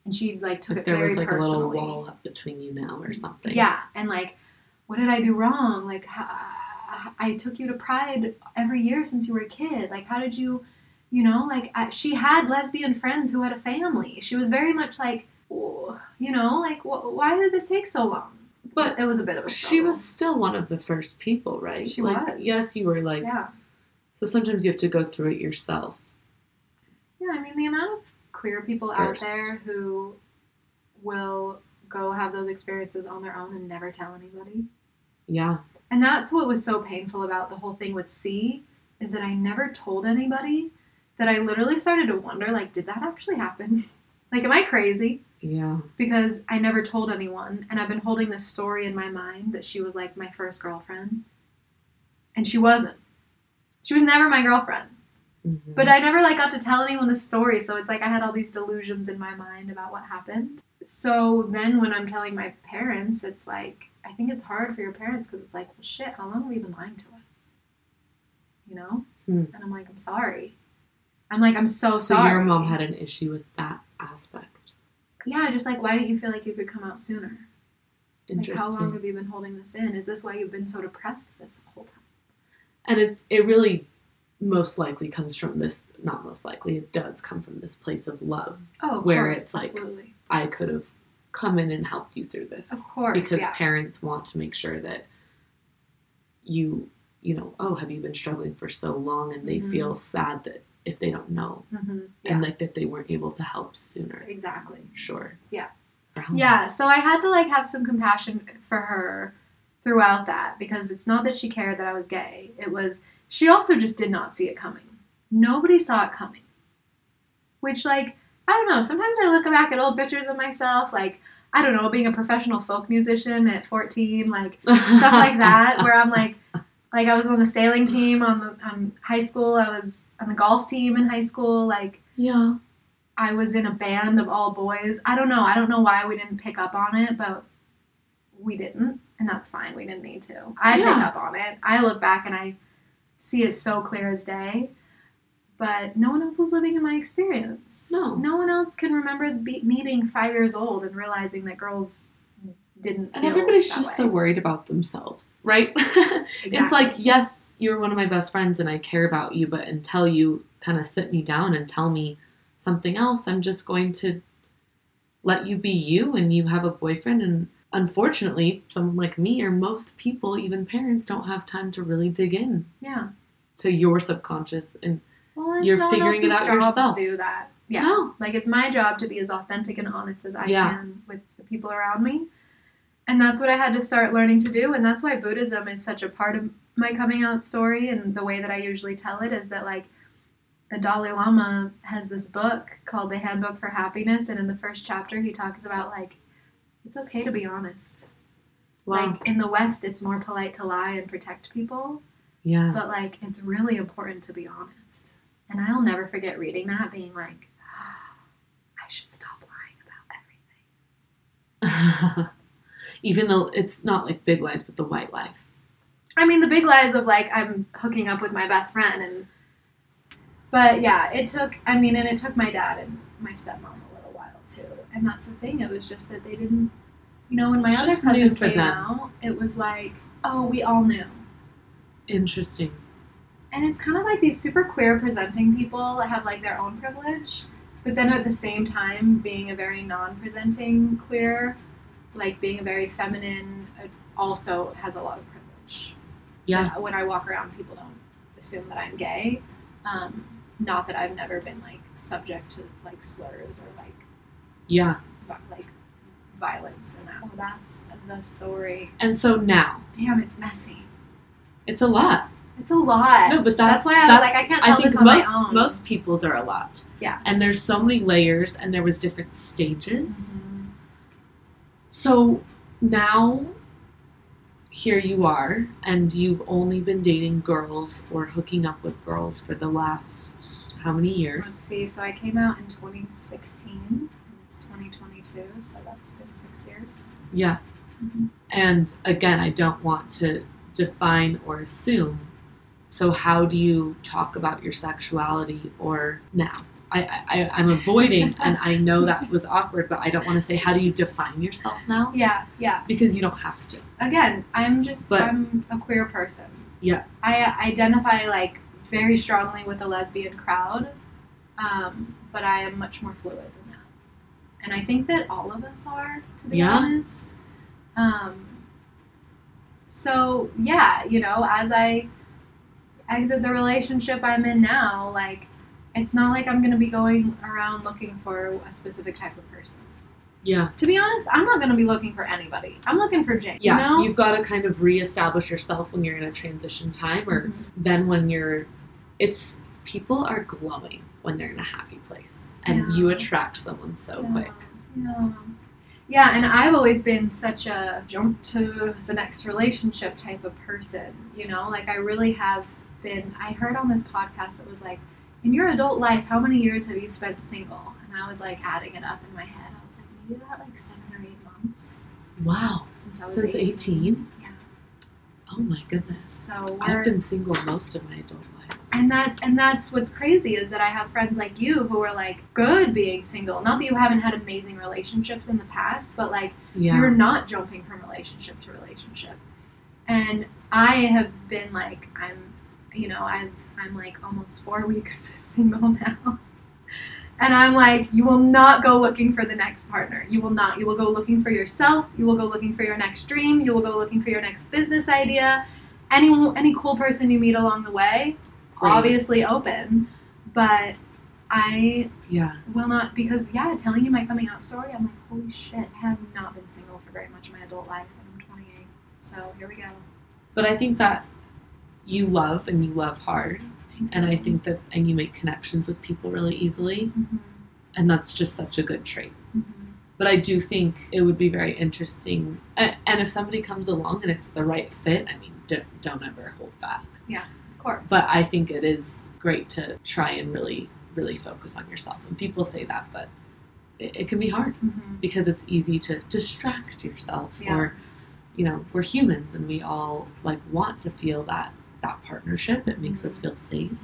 And she like took Like it there very was like personally. a little wall up between you now or something. Yeah, and like, what did I do wrong? Like, I took you to Pride every year since you were a kid. Like, how did you, you know, like I, she had lesbian friends who had a family. She was very much like, "Oh," you know, like wh- why did this take so long? But it was a bit of a. She was still one of the first people, right? She like, was. Yes, you were like. Yeah, So sometimes you have to go through it yourself. yeah. I mean, the amount of queer people out there who will go have those experiences on their own and never tell anybody. Yeah. And that's what was so painful about the whole thing with C is that I never told anybody that I literally started to wonder like did that actually happen? [LAUGHS] like am I crazy? Yeah. Because I never told anyone and I've been holding this story in my mind that she was like my first girlfriend. And she wasn't. She was never my girlfriend. Mhm. But I never like got to tell anyone the story, so it's like I had all these delusions in my mind about what happened. So then when I'm telling my parents, it's like I think it's hard for your parents because it's like, well, shit, how long have you been lying to us? You know? Hmm. And I'm like, I'm sorry. I'm like, I'm so sorry. so your mom had an issue with that aspect. yeah, just like, why didn't you feel like you could come out sooner? Like, Interesting. how long have you been holding this in? Is this why you've been so depressed this whole time? and it it really most likely comes from this not most likely it does come from this place of love Oh, of Where course, it's like- absolutely. i could have come in and helped you through this Of course, because yeah. parents want to make sure that you you know oh have you been struggling for so long and they Mhm. feel sad that if they don't know hmm Yeah, and like that they weren't able to help sooner exactly. sure Yeah. Yeah, so I had to like have some compassion for her throughout that because it's not that she cared that I was gay. It was she also just did not see it coming. Nobody saw it coming. Which like I don't know, sometimes I look back at old pictures of myself like I don't know, being a professional folk musician at 14, like stuff like that [LAUGHS] where I'm like like I was on the sailing team on the on high school, I was on the golf team in high school, like yeah I was in a band of all boys. I don't know. I don't know why we didn't pick up on it, but we didn't, and that's fine. We didn't need to. I pick Yeah. up on it. I look back and I see it so clear as day. but no one else was living in my experience. No. no one else can remember be- me being five years old and realizing that girls didn't. And everybody's just way. so worried about themselves, right? [LAUGHS] It's like, yes, you're one of my best friends and I care about you, but until you kind of sit me down and tell me something else, I'm just going to let you be you and you have a boyfriend. And unfortunately, someone like me or most people, even parents, don't have time to really dig in yeah. to your subconscious. And Well, You're no figuring it out yourself. To do that. Yeah. no, Like it's my job to be as authentic and honest as I Yeah. can with the people around me. And that's what I had to start learning to do. And that's why Buddhism is such a part of my coming out story. And the way that I usually tell it is that, like, the Dalai Lama has this book called The Handbook for Happiness. And in the first chapter, he talks about, like, it's okay to be honest. wow, Like, in the West, it's more polite to lie and protect people. yeah, But, like, it's really important to be honest. And I'll never forget reading that, being like, "Ah, I should stop lying about everything. [LAUGHS] even though it's not like big lies, but the white lies. I mean, the big lies of like I'm hooking up with my best friend, and but yeah, it took. I mean, and it took my dad and my stepmom a little while too. And that's the thing. It was just that they didn't. You know, when my other cousin came them. out, it was like, oh, we all knew. Interesting. And it's kind of like these super queer presenting people that have like their own privilege, but then at the same time being a very non-presenting queer, like being a very feminine, also has a lot of privilege. Yeah, when I walk around, people don't assume that I'm gay. Um, not that I've never been like subject to like slurs or like yeah. like violence and. Well, that's the story. And so now Damn, it's messy. it's a lot. It's a lot. No, but that's, why I was like, I can't tell think this on most my own. most people's are a lot. Yeah. And there's so many layers, and there was different stages. Mhm. So now, here you are, and you've only been dating girls or hooking up with girls for the last how many years? Let's see. So I came out in 2016, and 2022, so that's been six years. Yeah. Mhm. And again, I don't want to define or assume. So how do you talk about your sexuality or now? I, I, I'm avoiding, [LAUGHS] and I know that was awkward, but I don't want to say, how do you define yourself now? Yeah, yeah. Because you don't have to. Again, I'm just But- I'm a queer person. Yeah. I identify like very strongly with the lesbian crowd, um, but I am much more fluid. And I think that all of us are, to be Yeah. honest. Um, so yeah, you know, as I exit the relationship I'm in now, like it's not like I'm gonna be going around looking for a specific type of person. Yeah. To be honest, I'm not gonna be looking for anybody. I'm looking for Jane. Yeah. You know? You've got to kind of reestablish yourself when you're in a transition time, or Mhm. then when you're. It's people are glowing when they're in a happy place, and Yeah. you attract someone so Yeah, quick. Yeah. Yeah, and I've always been such a jump to the next relationship type of person, you know? Like I really have been I heard on this podcast that was like, in your adult life, how many years have you spent single? And I was like adding it up in my head. I was like, maybe about like seven or eight months Wow. since I was Since 18. 18? Yeah. Oh my goodness. So I've been single most of my adult life. And that's and that's what's crazy is that I have friends like you who are like good being single. Not that you haven't had amazing relationships in the past, but like Yeah. you're not jumping from relationship to relationship. And I have been like I'm you know, I've I'm like almost four [LAUGHS] weeks single now. And I'm like, you will not go looking for the next partner. You will not. You will go looking for yourself. You will go looking for your next dream. You will go looking for your next business idea. Any any cool person you meet along the way, Obviously open. But I Yeah. will not because yeah, telling you my coming out story, I'm like, holy shit, I have not been single for very much of my adult life, and I'm 28. So here we go. But I think that you love and you love hard, and I think that and you make connections with people really easily, Mhm, and that's just such a good trait. mhm. But I do think it would be very interesting, and if somebody comes along and it's the right fit, I mean, don't, don't ever hold back. of course. But I think it is great to try and really, really focus on yourself. And people say that, but it, it can be hard Mhm. because it's easy to distract yourself. Yeah. Or, you know, we're humans and we all like want to feel that that partnership. It makes us Mhm. feel safe. Mhm.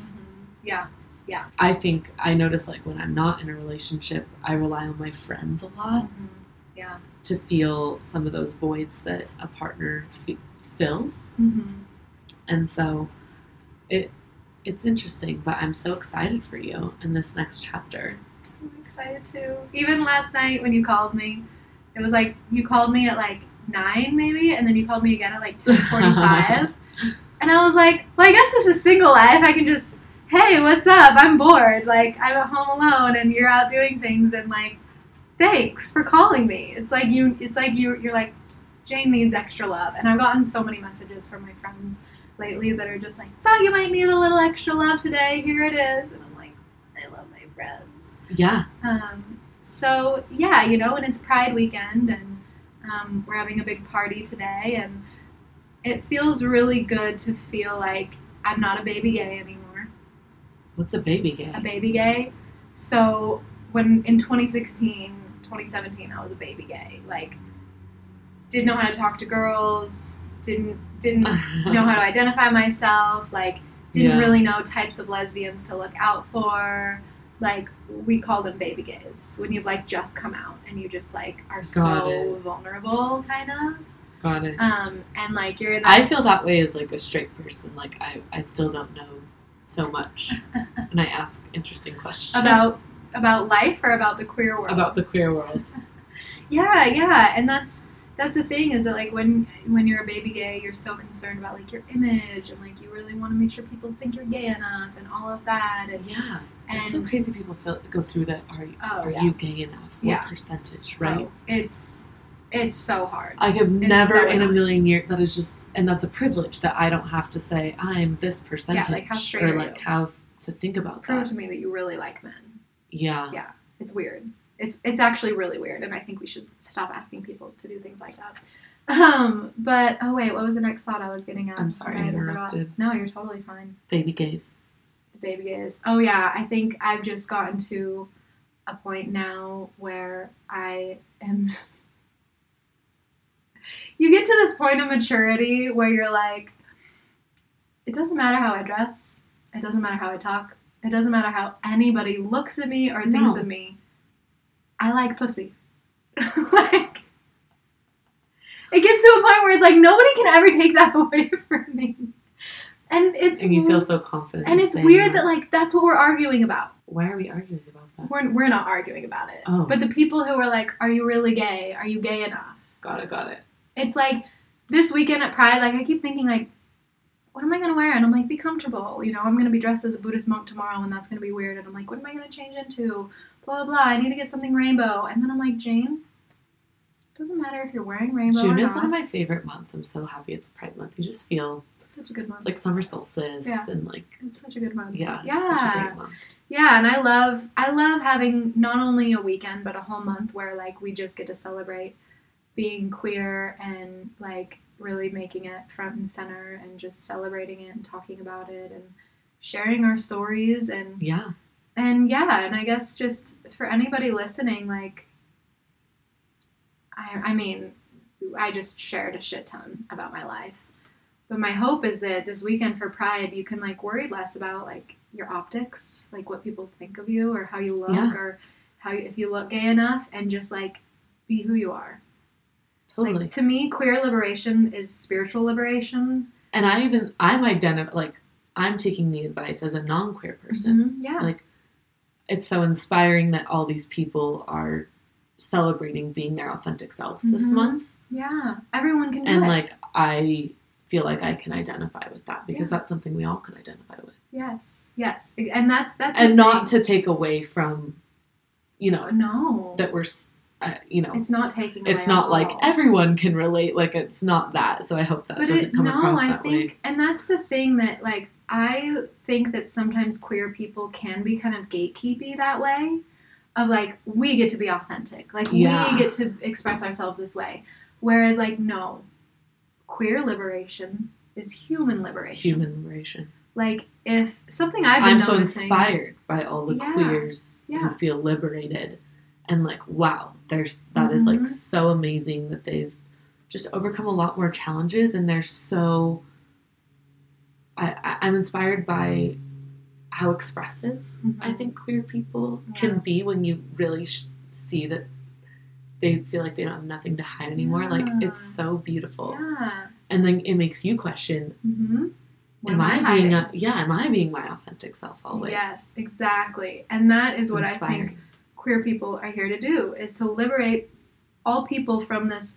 Yeah, Yeah. I think I notice like when I'm not in a relationship, I rely on my friends a lot Mhm. Yeah. to feel some of those voids that a partner f- fills. Mm-hmm. And so it it's interesting, but I'm so excited for you in this next chapter. I'm excited too. Even last night when you called me, it was like you called me at like nine maybe, and then you called me again at like ten forty five. [LAUGHS] and I was like, Well, I guess this is single life. I can just Hey, what's up? I'm bored. Like I'm at home alone and you're out doing things and like thanks for calling me. It's like you it's like you you're like Jane needs extra love. And I've gotten so many messages from my friends lately that are just like, thought you might need a little extra love today. Here it is. And I'm like, I love my friends. Yeah. Um, so yeah, you know, and it's Pride weekend, and um, we're having a big party today, and it feels really good to feel like I'm not a baby gay anymore. What's a baby gay? A baby gay. So when in 2016, 2017, I was a baby gay. Like, didn't know how to talk to girls. Didn't didn't know how to [LAUGHS] identify myself. Like, didn't Yeah. really know types of lesbians to look out for. Like, we call them baby gays when you've like just come out and you just like are so it. vulnerable, kind of. Got it. Um, and like you're. in I feel that way as like a straight person. Like I, I still don't know so much, [LAUGHS] and I ask interesting questions about about life or about the queer world. about the queer world. [LAUGHS] Yeah, yeah, and that's that's the thing is that like when when you're a baby gay, you're so concerned about like your image and like you really want to make sure people think you're gay enough and all of that and Yeah, and it's so crazy. People feel go through that. Are you Oh, are yeah. you gay enough? What Yeah. percentage? Oh, right. oh, it's it's so hard. I have never so in a million years. That is just, and that's a privilege that I don't have to say I'm this percentage like, how straight or like you? how to think about Prove that. to me that you really like men. Yeah. Yeah. It's weird. It's it's actually really weird, and I think we should stop asking people to do things like that. Um, but oh wait, what was the next thought I was getting at? I'm sorry, I interrupted. No, you're totally fine. Baby gays. the baby gays. Oh yeah, I think I've just gotten to a point now where I am. [LAUGHS] you get to this point of maturity where you're like, it doesn't matter how I dress, it doesn't matter how I talk, it doesn't matter how anybody looks at me or thinks No. of me. I like pussy. [LAUGHS] like, it gets to a point where it's like nobody can ever take that [LAUGHS] away from me. And it's And you feel so confident. and it's weird that like that's what we're arguing about. Why are we arguing about that? We're, we're not arguing about it. Oh. But the people who are like, "Are you really gay? Are you gay enough?" Got it. Got it. It's like this weekend at Pride. Like I keep thinking like, what am I gonna wear? And I'm like, be comfortable. You know, I'm gonna be dressed as a Buddhist monk tomorrow, and that's gonna be weird. And I'm like, what am I gonna change into? Blah blah. I need to get something rainbow. And then I'm like, Jane. Doesn't matter if you're wearing rainbow June is one of my favorite months. I'm so happy it's Pride Month. You just feel It's such a good month. like summer solstice Yeah. and like it's such a good month. yeah, Yeah. it's such a great month. Yeah, and I love I love having not only a weekend but a whole month where like we just get to celebrate being queer and like really making it front and center and just celebrating it and talking about it and sharing our stories and Yeah. And yeah, and I guess just for anybody listening like I I mean, I just shared a shit ton about my life. But my hope is that this weekend for Pride, you can like worry less about like your optics, like what people think of you or how you look Yeah. or how if you look gay enough, and just like be who you are. Totally. Like to me, queer liberation is spiritual liberation. and I even I'm identify like I'm taking the advice as a non-queer person. Mhm, Yeah. Like it's so inspiring that all these people are celebrating being their authentic selves this Mhm. month. yeah. Everyone can do And it. like I feel like I can identify with that because Yeah. that's something we all can identify with. yes. Yes. And that's that's and not thing. to take away from you know no. that we're uh, you know It's not taking. it's not like all. everyone can relate like it's not that so i hope that But doesn't it, come no, across I that think, way and that's the thing that like I think that sometimes queer people can be kind of gatekeepy that way, of like we get to be authentic, like Yeah. we get to express ourselves this way, whereas like no, queer liberation is human liberation. human liberation Like if something I've been i'm so inspired by all the Yeah, queers yeah. who feel liberated and like wow there's that is like Mhm. so amazing that they've just overcome a lot more challenges and they're so I, I i'm inspired by how expressive I Mhm. think queer people Yeah. can be when you really sh- see that they feel like they don't have nothing to hide anymore. Like it's so beautiful, Yeah. and then it makes you question: Mm-hmm. Am I being a, yeah? Am I being my authentic self always? Yes, exactly. And that is It's what I think queer people are here to do is to liberate all people from this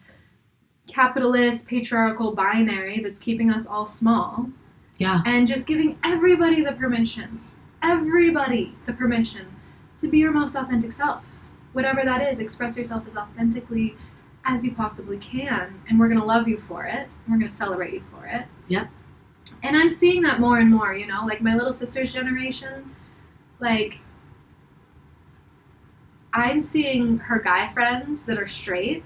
capitalist patriarchal binary that's keeping us all small Yeah, and just giving everybody the permission everybody the permission to be your most authentic self. Whatever that is express yourself as authentically as you possibly can and we're going to love you for it we're going to celebrate you for it. Yep. and i'm seeing that more and more you know like my little sister's generation like i'm seeing her guy friends that are straight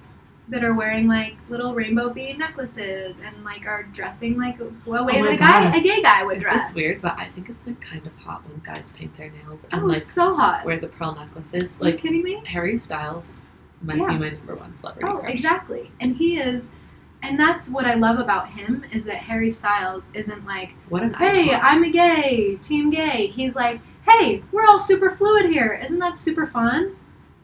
that are wearing like little rainbow bead necklaces and like are dressing like a oh way Oh that a guy God. a gay guy would is dress this weird? But I think it's like kind of hot when guys paint their nails and oh like so hot wear the pearl necklaces. are you Like kidding me Harry Styles might Yeah. be my number one celebrity Oh, crush. exactly. And he is, and that's what I love about him is that Harry Styles isn't like, What an hey, icon. I'm a gay, team gay. He's like, hey, we're all super fluid here. Isn't that super fun?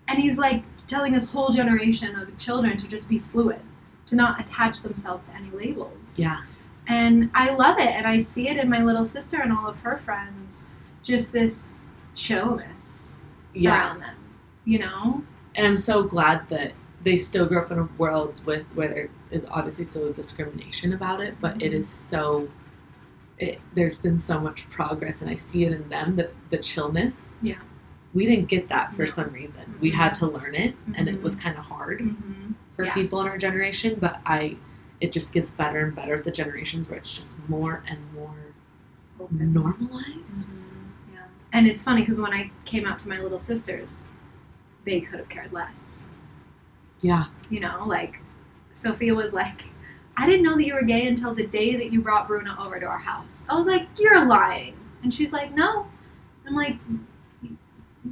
And he's like telling this whole generation of children to just be fluid, to not attach themselves to any labels. Yeah, And I love it. And I see it in my little sister and all of her friends. Just this chillness yeah. around them, you know? And I'm so glad that they still grew up in a world with where there is obviously still discrimination about it, but it Mhm. is so. It, there's been so much progress, and I see it in them that the chillness. Yeah. We didn't get that for No. some reason. We had to learn it, and it was kind of hard Mm-hmm. for Yeah. people in our generation. But I, it just gets better and better with the generations where it's just more and more normalized. Mhm. Yeah. And it's funny because when I came out to my little sisters, they could have cared less. Yeah, You know, like Sophia was like, I didn't know that you were gay until the day that you brought Bruno over to our house. I was like, You're lying. And she's like, No. I'm like,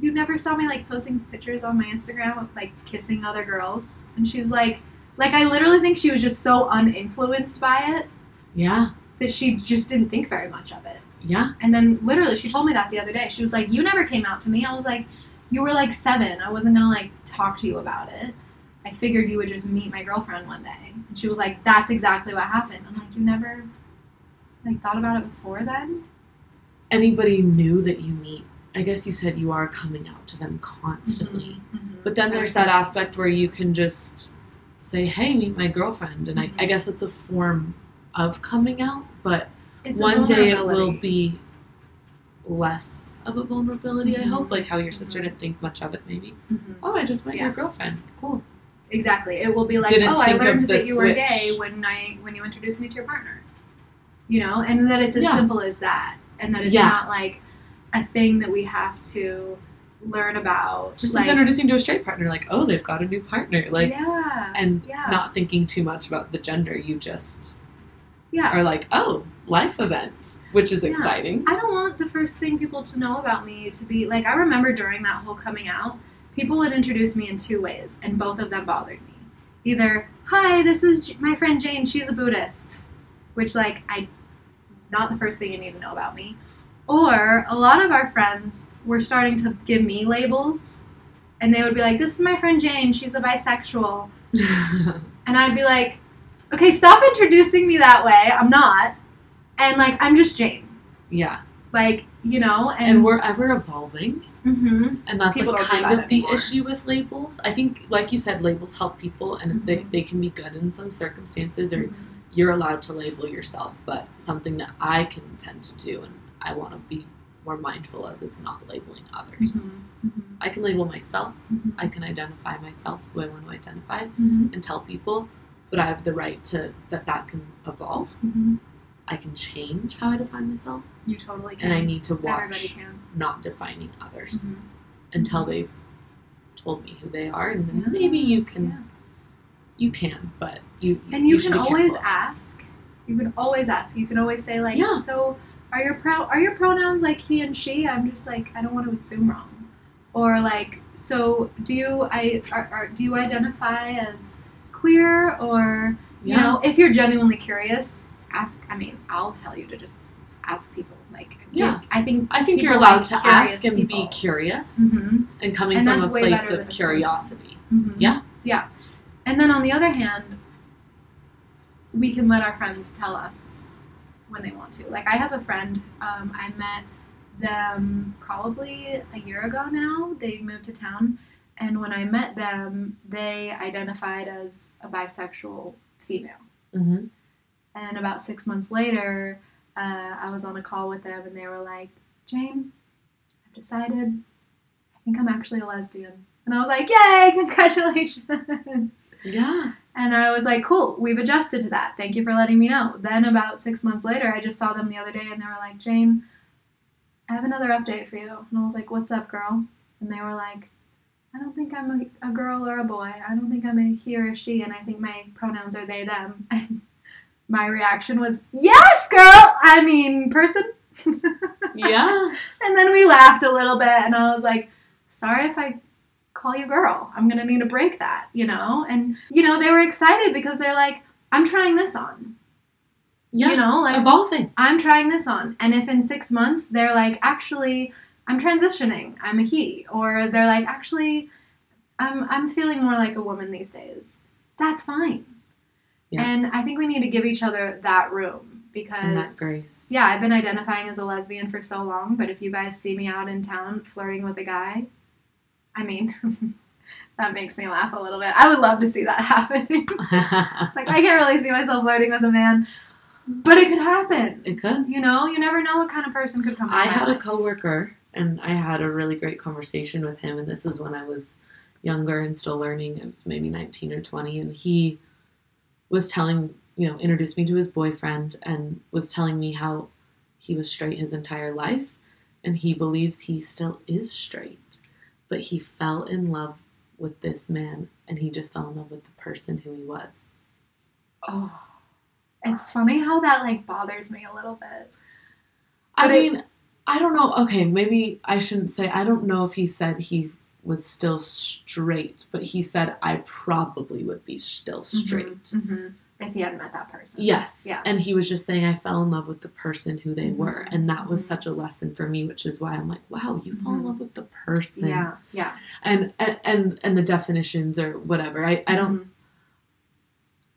You never saw me like posting pictures on my Instagram of like kissing other girls. And she's like, like I literally think she was just so uninfluenced by it yeah, that she just didn't think very much of it. yeah. And then literally, she told me that the other day. She was like, "You never came out to me." I was like, "You were like seven. I wasn't gonna like talk to you about it. I figured you would just meet my girlfriend one day." And she was like, "That's exactly what happened." I'm like, "You never like thought about it before then?" Anybody knew that you meet, I guess you said you are coming out to them constantly. Mhm. But then there's that aspect where you can just say, "Hey, meet my girlfriend," and I, I Mhm. guess it's a form of coming out. But It's one day it will be less of a vulnerability. I hope, Mhm. like how your sister Mhm. didn't think much of it. Maybe, oh, I just met Yeah. your girlfriend. Cool. Exactly. It will be like, Didn't "Oh, I learned that you were switch. gay when I when you introduced me to your partner." You know, and that it's as Yeah. simple as that, and that it's Yeah. not like a thing that we have to learn about. Just like, as introducing to a straight partner, like, oh, they've got a new partner, like, yeah, and yeah. not thinking too much about the gender. You just yeah. are like, oh, life event, which is Yeah. exciting. I don't want the first thing people to know about me to be like. I remember during that whole coming out, people would introduce me in two ways, and both of them bothered me. Either, "Hi, this is J- my friend Jane. She's a Buddhist," which like I, not the first thing you need to know about me. Or a lot of our friends were starting to give me labels, and they would be like, "This is my friend Jane. She's a bisexual," [LAUGHS] and I'd be like, "Okay, stop introducing me that way. I'm not." And like, I'm just Jane. yeah, like you know and, and we're ever evolving. Mhm. And that's People like kind of the issue with labels. I think, like you said, labels help people and they, Mhm. they can be good in some circumstances, or you're allowed to label yourself. But something that I can tend to do and I want to be more mindful of is not labeling others. Mhm. Mhm. I can label myself, Mhm. I can identify myself who I want to identify Mhm. and tell people, but I have the right to that that can evolve. Mhm. I can change how I define myself, you totally can and I need to watch not defining others. Until they've told me who they are, and then Yeah. maybe you can, Yeah. you can, but you and you, should can always ask you can always ask you can always say like Yeah. so are your pro are your pronouns like he and she i'm just like i don't want to assume wrong or like so do you i are, are, do you identify as queer or you Yeah. know if you're genuinely curious ask i mean i'll tell you to just ask people. Like, Yeah. I think I think you're allowed like to ask and people. be curious Mhm. and coming And from a place of curiosity. Mhm. Yeah. Yeah. And then on the other hand, we can let our friends tell us when they want to. Like I have a friend, um, I met them probably a year ago now. They moved to town. And when I met them, they identified as a bisexual female. Mm-hmm. And about six months later, uh, I was on a call with them and they were like, Jane, I've decided I think I'm actually a lesbian. And I was like, Yay, congratulations. Yeah. And I was like, cool, we've adjusted to that. Thank you for letting me know. Then, about six months later, I just saw them the other day and they were like, Jane, I have another update for you. And I was like, what's up, girl? And they were like, I don't think I'm a, a girl or a boy. I don't think I'm a he or a she. And I think my pronouns are they, them. [LAUGHS] And my reaction was, yes, girl. I mean, person. [LAUGHS] Yeah. And then we laughed a little bit, and I was like, sorry if I call you girl. I'm going to need to break that, you know? And, you know, they were excited because they're like, I'm trying this on. Yeah. You know, like, Evolving. I'm trying this on. And if in six months they're like, actually, I'm transitioning, I'm a he, or they're like, actually, I'm, I'm feeling more like a woman these days, that's fine. Yeah. And I think we need to give each other that room because that grace. yeah, I've been identifying as a lesbian for so long, but if you guys see me out in town flirting with a guy, I mean, [LAUGHS] that makes me laugh a little bit. I would love to see that [LAUGHS] happen. [LAUGHS] like, I can't really see myself flirting with a man, but it could happen. it could. You know, you never know what kind of person could come. I had a coworker and I had a really great conversation with him and this is when I was younger and still learning. I was maybe 19 or 20 and he was telling, you know, introduced me to his boyfriend and was telling me how he was straight his entire life and he believes he still is straight. But he fell in love with this man and he just fell in love with the person who he was. Oh, it's funny how that like bothers me a little bit. I But it- mean, I don't know. Okay, maybe I shouldn't say. I don't know if he said he was still straight, but he said I probably would be still straight. hmm If he hadn't met that person. Yes. Yeah. And he was just saying I fell in love with the person who they Mhm. were, and that was Mhm. such a lesson for me, which is why I'm like, wow, you fall in love with the person. Yeah. Yeah. And and and, the definitions or whatever. I I don't. Mhm.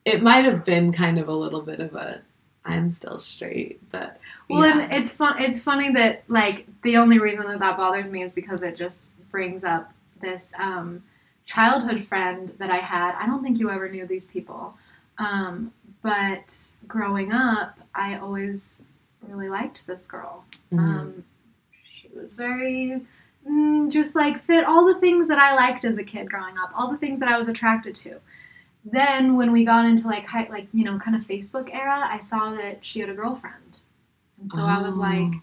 It might have been kind of a little bit of a. I'm still straight, but Well, yeah. and it's fun. It's funny that like the only reason that that bothers me is because it just brings up this um, childhood friend that I had. I don't think you ever knew these people, um, but growing up, I always really liked this girl. Mhm. Um, she was very mm, just like fit all the things that I liked as a kid growing up, all the things that I was attracted to. Then when we got into like high, like you know kind of Facebook era, I saw that she had a girlfriend, and so I was Oh. like,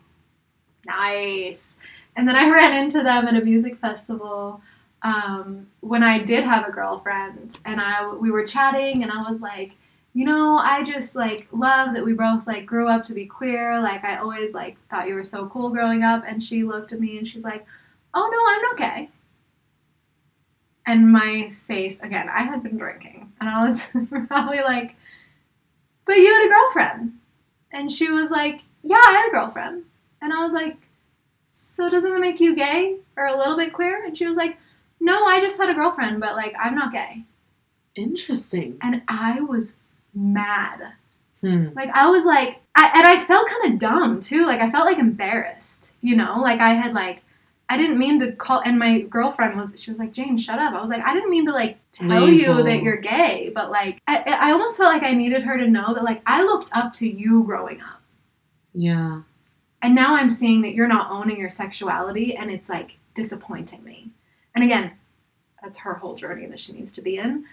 nice. And then I [LAUGHS] ran into them at a music festival um, when I did have a girlfriend, and I we were chatting, and I was like, you know, I just like love that we both like grew up to be queer. Like I always like thought you were so cool growing up, and she looked at me and she's like, oh no, I'm okay. And my face again, I had been drinking, and I was [LAUGHS] probably like, but you had a girlfriend, and she was like, yeah, I had a girlfriend, and I was like, so doesn't that make you gay or a little bit queer? And she was like, no, I just had a girlfriend, but like I'm not gay. interesting. And I was mad. Hmm. Like I was like, I, and I felt kind of dumb too. Like I felt like embarrassed, you know. Like I had like, I didn't mean to call. And my girlfriend was, she was like, Jane, shut up. I was like, I didn't mean to like tell you that you're gay, but like, I, I almost felt like I needed her to know that like I looked up to you growing up, Yeah. and now I'm seeing that you're not owning your sexuality, and it's like disappointing me. And again, that's her whole journey that she needs to be in.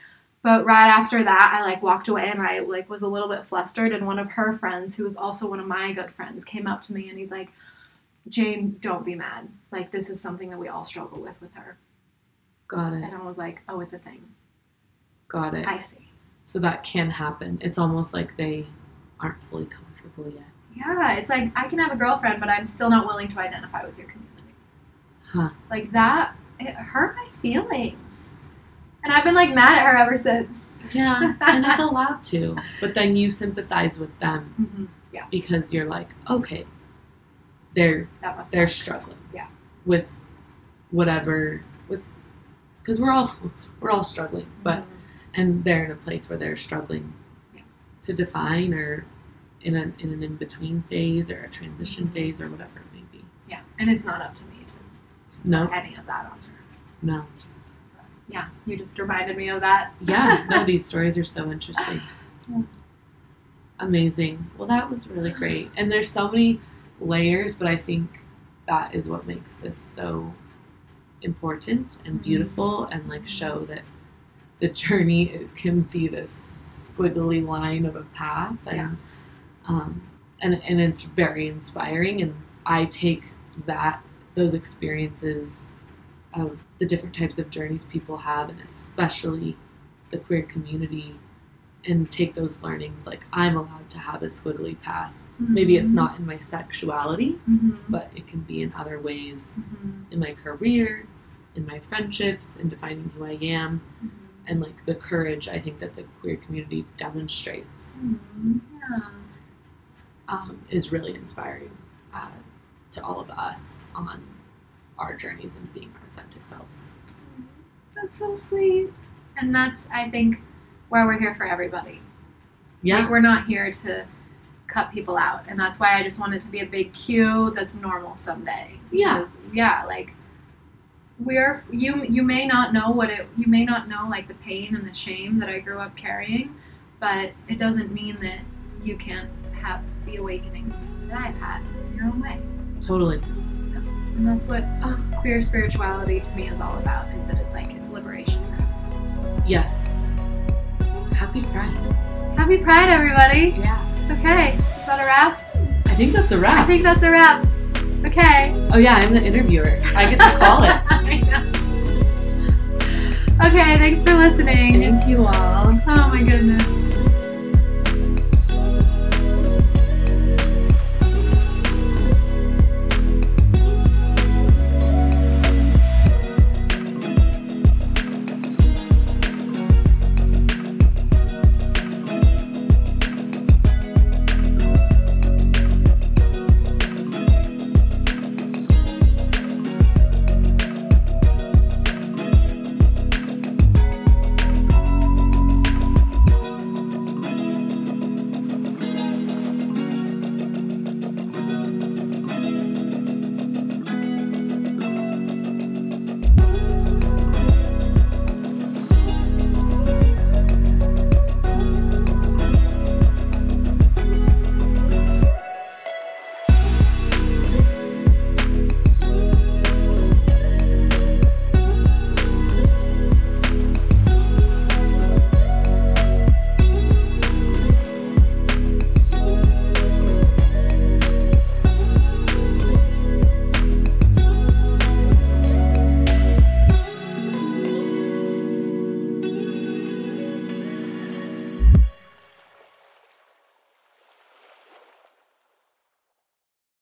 But right after that, I like walked away and I like was a little bit flustered. And one of her friends, who was also one of my good friends, came up to me and he's like, "Jane, don't be mad. Like this is something that we all struggle with with her." Got it. And I was like, "Oh, it's a thing. Got it. I see." So that can happen. It's almost like they aren't fully comfortable yet. Yeah, it's like I can have a girlfriend, but I'm still not willing to identify with your community. Huh. Like that, it hurt my feelings. And I've been like mad at her ever since. Yeah, [LAUGHS] and it's allowed to. But then you sympathize with them Mm-hmm. because you're like, okay, they're That must they're suck. struggling. Yeah. With whatever with because we're all [LAUGHS] we're all struggling, but Mhm. and they're in a place where they're struggling Yeah. to define or in an in an in between phase or a transition Mhm. phase or whatever it may be. yeah, and it's not up to me to No. any of that on her. No. Yeah, you just reminded me of that. Yeah, no, [LAUGHS] these stories are so interesting. Yeah. Amazing. Well, that was really great. And there's so many layers, but I think that is what makes this so important and Mhm. beautiful and like show that the journey it can be this squiggly line of a path and Yeah. um, and and it's very inspiring and I take that those experiences of the different types of journeys people have and especially the queer community and take those learnings like I'm allowed to have a squiggly path. Maybe it's not in my sexuality, Mhm. but it can be in other ways Mhm. in my career, in my friendships, in defining who I am, Mhm. and like the courage I think that the queer community demonstrates Mhm. Yeah. um, is really inspiring uh, to all of us on our journeys and being our authentic selves. Mm-hmm. That's so sweet. And that's, I think, why we're here for everybody. Yeah, Like, we're not here to cut people out. And that's why I just want it to be a big Q that's normal someday. Yeah. Yeah, like, we're, you, you may not know what it, you may not know, like, the pain and the shame that I grew up carrying, but it doesn't mean that you can't have the awakening that I've had in your own way. Totally. And that's what Uh. queer spirituality to me is all about, is that it's like, it's liberation for everybody. Yes. Happy Pride. Happy Pride, everybody! Yeah. Okay, is that a wrap? I think that's a wrap. I think that's a wrap. Okay. Oh yeah, I'm the interviewer. I get to call it. [LAUGHS] I know. Okay, thanks for listening. Thank you all. Oh my goodness.